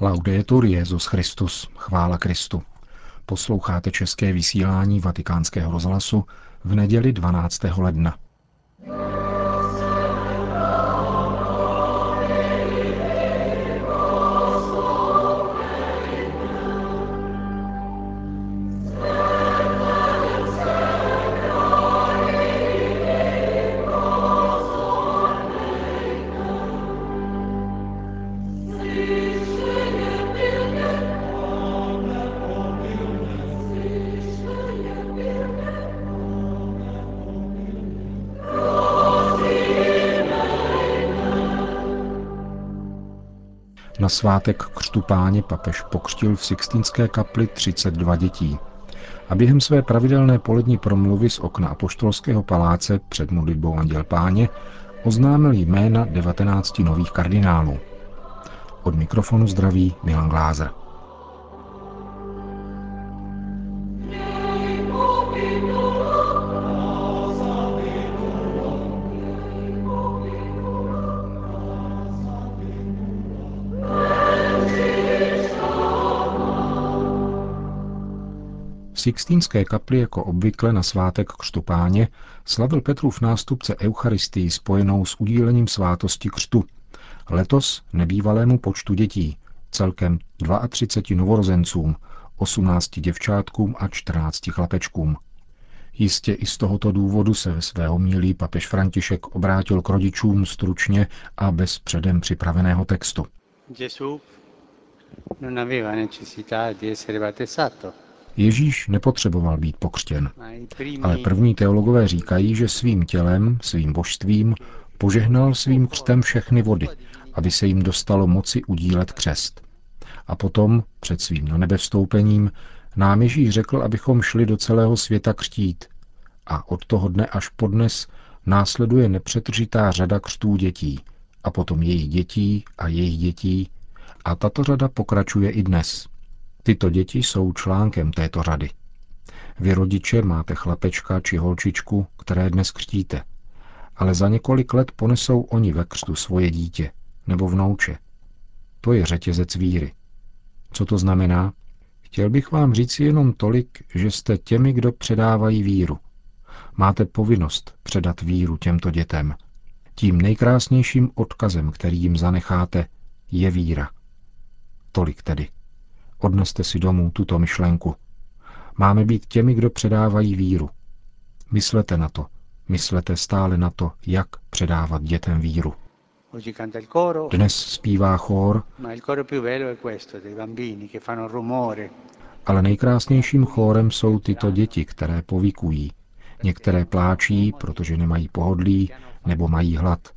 Laudetur Jezus Christus, chvála Kristu. Posloucháte české vysílání Vatikánského rozhlasu v neděli 12. ledna. Na svátek křtu páně papež pokřtil v Sixtínské kapli 32 dětí. A během své pravidelné polední promluvy z okna apoštolského paláce před modlitbou Anděl Páně oznámil jména 19 nových kardinálů. Od mikrofonu zdraví Milan Glázer. Sixtínské kapli jako obvykle na svátek křtu páně slavil Petrův nástupce Eucharistii spojenou s udílením svátosti křtu. Letos nebývalému počtu dětí, celkem 32 novorozencům, 18 děvčátkům a 14 chlapečkům. Jistě i z tohoto důvodu se ve svého mílí papež František obrátil k rodičům stručně a bez předem připraveného textu. Gesù non aveva necessità di essere battezzato Ježíš nepotřeboval být pokřtěn, ale první teologové říkají, že svým tělem, svým božstvím požehnal svým křtem všechny vody, aby se jim dostalo moci udílet křest. A potom, před svým na nebe vstoupením, nám Ježíš řekl, abychom šli do celého světa křtít. A od toho dne až po dnes následuje nepřetržitá řada křtů dětí, a potom jejich dětí a jejich dětí, a tato řada pokračuje i dnes. Tyto děti jsou článkem této řady. Vy rodiče máte chlapečka či holčičku, které dnes křtíte, ale za několik let ponesou oni ve křtu svoje dítě nebo vnouče. To je řetězec víry. Co to znamená? Chtěl bych vám říct jenom tolik, že jste těmi, kdo předávají víru. Máte povinnost předat víru těmto dětem. Tím nejkrásnějším odkazem, který jim zanecháte, je víra. Tolik tedy. Odneste si domů tuto myšlenku. Máme být těmi, kdo předávají víru. Myslete na to. Myslete stále na to, jak předávat dětem víru. Dnes zpívá chór, ale nejkrásnějším chórem jsou tyto děti, které povykují. Některé pláčí, protože nemají pohodlí nebo mají hlad.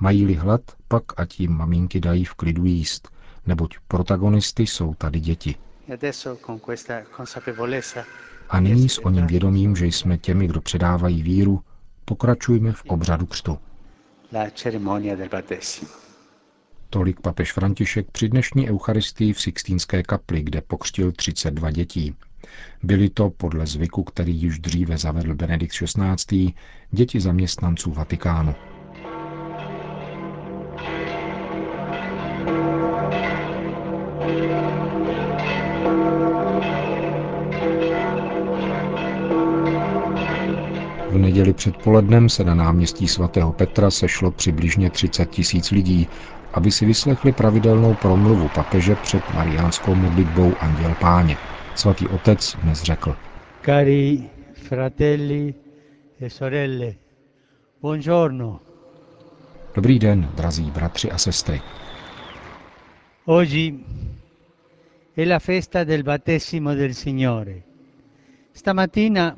Mají-li hlad, pak ať jim maminky dají v klidu jíst neboť protagonisty jsou tady děti. A nyní s oním vědomím, že jsme těmi, kdo předávají víru, pokračujme v obřadu křtu. Tolik papež František při dnešní eucharistii v Sixtínské kapli, kde pokřtil 32 dětí. Byly to, podle zvyku, který již dříve zavedl Benedikt XVI., děti zaměstnanců Vatikánu. Předpolednem se na náměstí svatého Petra sešlo přibližně 30 tisíc lidí, aby si vyslechli pravidelnou promluvu papeže před mariánskou modlitbou Anděl Páně. Svatý otec dnes řekl. Cari fratelli e sorelle, buongiorno. Dobrý den, drazí bratři a sestry. Oggi è la festa del battesimo del Signore. Stamattina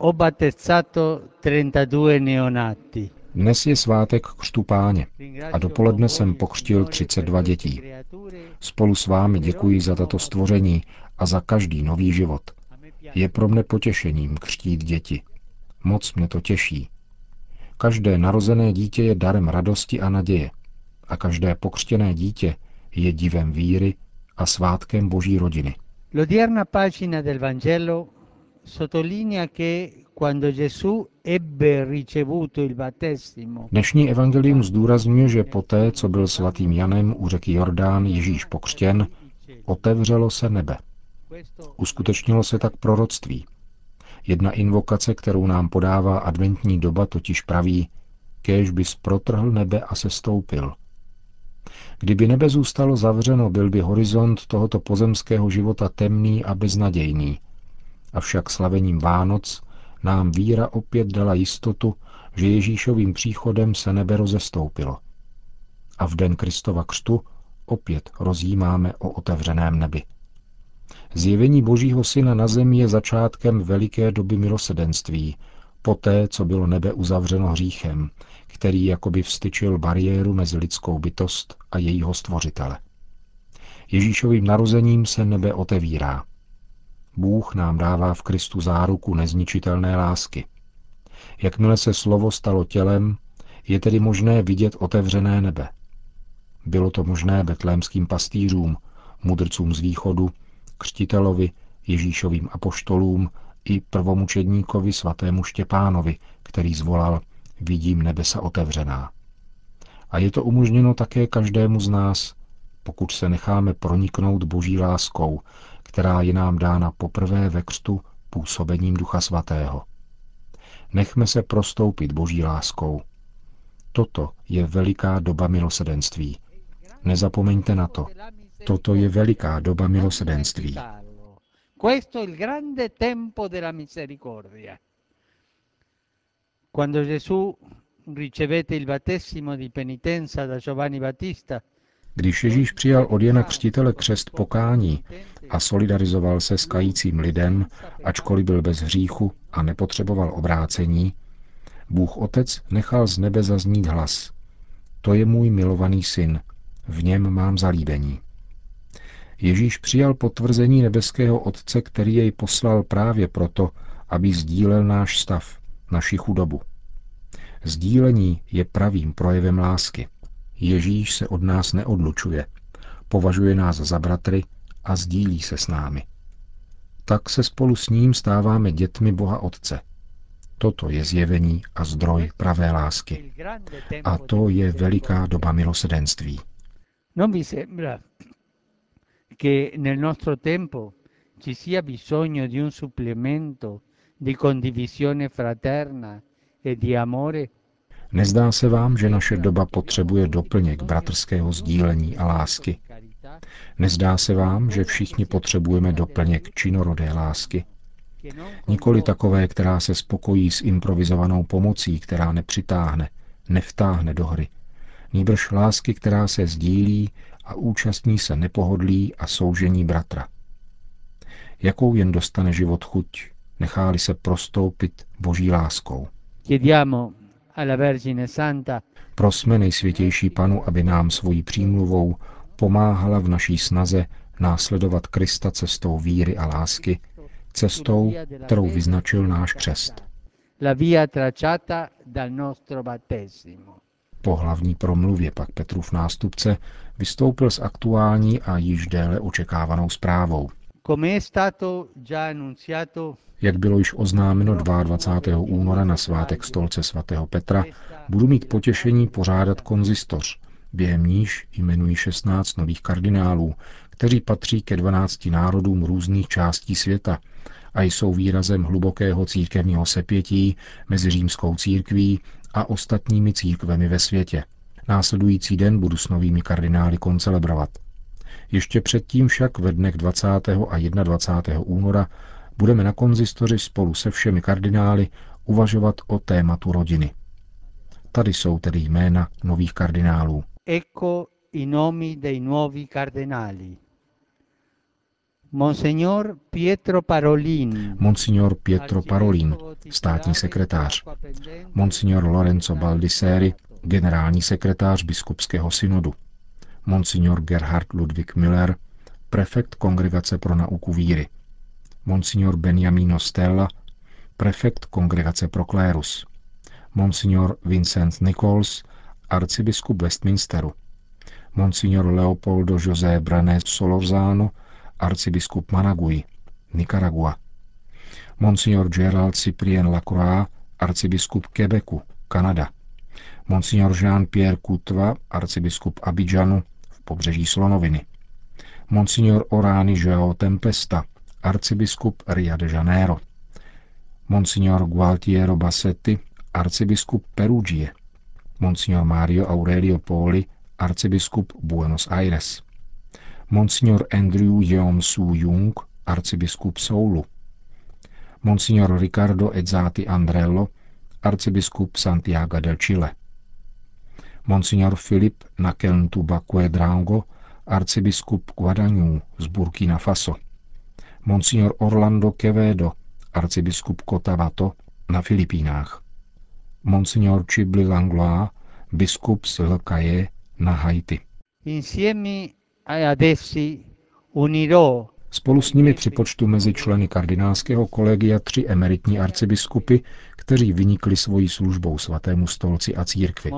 ho battezzato 32 neonati. Dnes je svátek křtu páně a dopoledne jsem pokřtil 32 dětí. Spolu s vámi děkuji za tato stvoření a za každý nový život. Je pro mne potěšením křtít děti. Moc mě to těší. Každé narozené dítě je darem radosti a naděje. A každé pokřtěné dítě je divem víry a svátkem Boží rodiny. L'odierna pagina del Vangelo sottolinea che quando Gesù ebbe ricevuto il battesimo, Dnešní evangelium zdůrazňuje, že poté, co byl svatým Janem u řeky Jordán Ježíš pokřtěn, otevřelo se nebe. Uskutečnilo se tak proroctví. Jedna invokace, kterou nám podává adventní doba, totiž praví, kéž bys protrhl nebe a se stoupil. Kdyby nebe zůstalo zavřeno, byl by horizont tohoto pozemského života temný a beznadějný. Avšak slavením Vánoc nám víra opět dala jistotu, že Ježíšovým příchodem se nebe rozestoupilo. A v den Kristova křtu opět rozjímáme o otevřeném nebi. Zjevení Božího Syna na zemi je začátkem veliké doby milosedenství, poté, co bylo nebe uzavřeno hříchem, který jakoby vstyčil bariéru mezi lidskou bytost a jejího stvořitele. Ježíšovým narozením se nebe otevírá. Bůh nám dává v Kristu záruku nezničitelné lásky. Jakmile se slovo stalo tělem, je tedy možné vidět otevřené nebe. Bylo to možné betlémským pastýřům, mudrcům z východu, křtitelovi, Ježíšovým apoštolům i prvomučedníkovi svatému Štěpánovi, který zvolal Vidím nebesa otevřená. A je to umožněno také každému z nás, pokud se necháme proniknout boží láskou, která je nám dána poprvé ve křtu působením Ducha Svatého. Nechme se prostoupit boží láskou. Toto je veliká doba milosedenství. Nezapomeňte na to. Toto je veliká doba milosedenství. Questo è il grande tempo della misericordia. Quando Gesù ricevette il battesimo di penitenza da Giovanni Battista, Když Ježíš přijal od Jana Křtitele křest pokání a solidarizoval se s kajícím lidem, ačkoliv byl bez hříchu a nepotřeboval obrácení, Bůh Otec nechal z nebe zaznít hlas. To je můj milovaný syn, v něm mám zalíbení. Ježíš přijal potvrzení nebeského Otce, který jej poslal právě proto, aby sdílel náš stav, naši chudobu. Sdílení je pravým projevem lásky. Ježíš se od nás neodlučuje, považuje nás za bratry a sdílí se s námi. Tak se spolu s ním stáváme dětmi Boha Otce. Toto je zjevení a zdroj pravé lásky. A to je veliká doba milosedenství. Non vi sembra che nel nostro tempo ci sia bisogno di un supplemento di condivisione fraterna e di amore? Nezdá se vám, že naše doba potřebuje doplněk bratrského sdílení a lásky? Nezdá se vám, že všichni potřebujeme doplněk činorodé lásky? Nikoli takové, která se spokojí s improvizovanou pomocí, která nepřitáhne, nevtáhne do hry. Nýbrž lásky, která se sdílí a účastní se nepohodlí a soužení bratra. Jakou jen dostane život chuť, necháli se prostoupit boží láskou. Prosme nejsvětější panu, aby nám svojí přímluvou pomáhala v naší snaze následovat Krista cestou víry a lásky, cestou, kterou vyznačil náš křest. Po hlavní promluvě pak Petrův nástupce vystoupil s aktuální a již déle očekávanou zprávou. Jak bylo již oznámeno 22. února na svátek stolce svatého Petra, budu mít potěšení pořádat konzistoř, během níž jmenují 16 nových kardinálů, kteří patří ke 12 národům různých částí světa a jsou výrazem hlubokého církevního sepětí mezi římskou církví a ostatními církvemi ve světě. Následující den budu s novými kardinály koncelebrovat. Ještě předtím však ve dnech 20. a 21. února budeme na konzistoři spolu se všemi kardinály uvažovat o tématu rodiny. Tady jsou tedy jména nových kardinálů. Ecco i nomi dei nuovi cardinali. Monsignor Pietro Parolin, Monsignor Pietro Parolin, státní sekretář. Monsignor Lorenzo Baldisseri, generální sekretář biskupského synodu. Monsignor Gerhard Ludwig Müller, prefekt Kongregace pro nauku víry. Monsignor Beniamino Stella, prefekt Kongregace pro klérus. Monsignor Vincent Nichols, arcibiskup Westminsteru. Monsignor Leopoldo José Brané Solorzano, arcibiskup Managui, Nicaragua. Monsignor Gerald Cyprien Lacroix, arcibiskup Quebecu, Kanada. Monsignor Jean-Pierre Coutva, arcibiskup Abidžanu v pobřeží Slonoviny. Monsignor Orani Joao Tempesta, arcibiskup Rio de Janeiro. Monsignor Gualtiero Bassetti, arcibiskup Perugie. Monsignor Mario Aurelio Poli, arcibiskup Buenos Aires. Monsignor Andrew Yeom Su Jung, arcibiskup Soulu. Monsignor Ricardo Ezzati Andrello, arcibiskup Santiago del Chile. Monsignor Filip Nakelntuba Quedrango, arcibiskup Guadagnů z Burkina Faso. Monsignor Orlando Quevedo, arcibiskup Cotabato na Filipínách. Monsignor Chibli Langlois, biskup z Lkaje na Haiti. Spolu s nimi připočtu mezi členy kardinálského kolegia tři emeritní arcibiskupy, kteří vynikli svojí službou svatému stolci a církvi.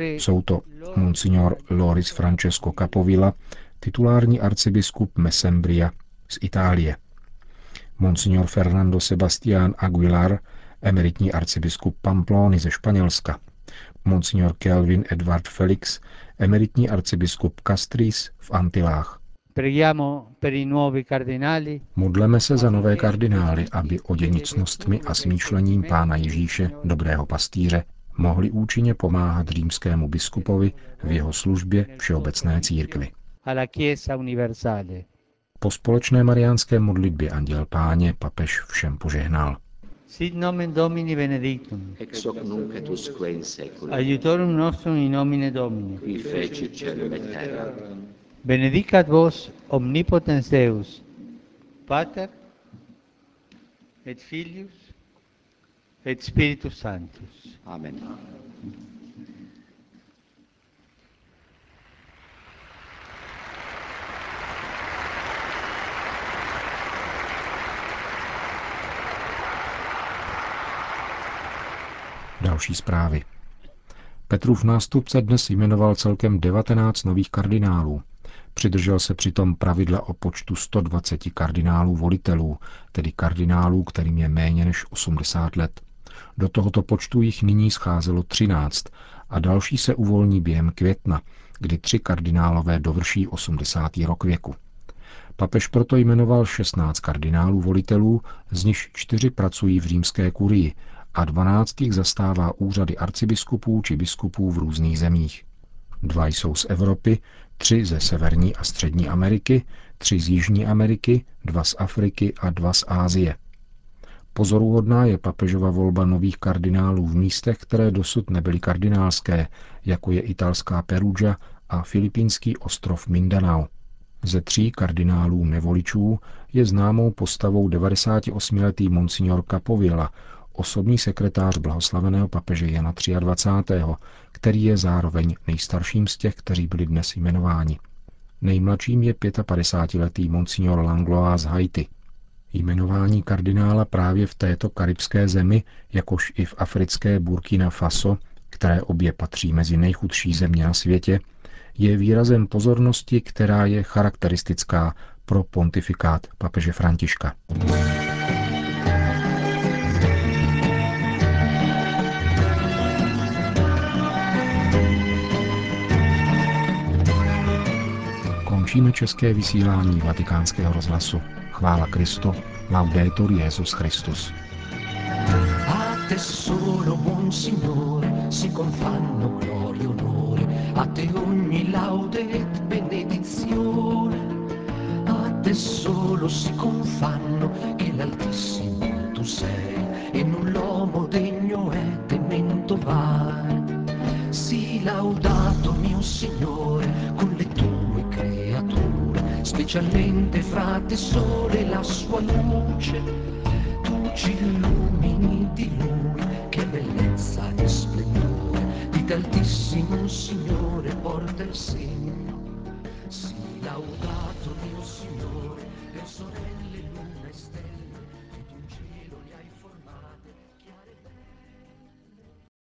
Jsou to monsignor Loris Francesco Capovilla, titulární arcibiskup Mesembria z Itálie, monsignor Fernando Sebastián Aguilar, emeritní arcibiskup Pamplony ze Španělska, monsignor Kelvin Edward Felix, emeritní arcibiskup Castries v Antilách. Modleme se za nové kardinály, aby oděnicnostmi a smýšlením Pána Ježíše, dobrého pastýře, mohli účinně pomáhat římskému biskupovi v jeho službě všeobecné církvi. Po společné mariánské modlitbě Anděl Páně papež všem požehnal. Sit nomen Domini benedictum. Ex hoc nunc et usque in seculum. Aiutorum nostrum in nomine Domini. Qui feci celum et terra. Benedicat vos omnipotens Deus, Pater et Filius et Spiritus Sanctus. Amen. Další zprávy. Petrův nástupce dnes jmenoval celkem 19 nových kardinálů. Přidržel se přitom pravidla o počtu 120 kardinálů volitelů, tedy kardinálů, kterým je méně než 80 let. Do tohoto počtu jich nyní scházelo 13 a další se uvolní během května, kdy tři kardinálové dovrší 80. rok věku. Papež proto jmenoval 16 kardinálů volitelů, z nich čtyři pracují v římské kurii a 12 jich zastává úřady arcibiskupů či biskupů v různých zemích. Dva jsou z Evropy, tři ze Severní a Střední Ameriky, tři z Jižní Ameriky, dva z Afriky a dva z Ázie. Pozoruhodná je papežova volba nových kardinálů v místech, které dosud nebyly kardinálské, jako je italská Perugia a filipínský ostrov Mindanao. Ze tří kardinálů nevoličů je známou postavou 98-letý monsignor Capovilla, osobní sekretář blahoslaveného papeže Jana 23., který je zároveň nejstarším z těch, kteří byli dnes jmenováni. Nejmladším je 55-letý monsignor Langlois z Haiti. Jmenování kardinála právě v této karibské zemi, jakož i v africké Burkina Faso, které obě patří mezi nejchudší země na světě, je výrazem pozornosti, která je charakteristická pro pontifikát papeže Františka. Končíme české vysílání vatikánského rozhlasu. Chvála Kristu. Laudetur Jezus Christus. Solo, buon Signore, si confanno gloria e onore, a te ogni laude et benedizione. A te solo si confanno che l'Altissimo tu sei, e null'uomo degno è temento vai. Sii laudato mio Signore con le tue specialmente fra te sole la sua luce. Tu ci illumini di Lui, che bellezza e splendore, di t'altissimo Signore porta il segno. Sii laudato mio Signore, le sorelle, luna e stelle,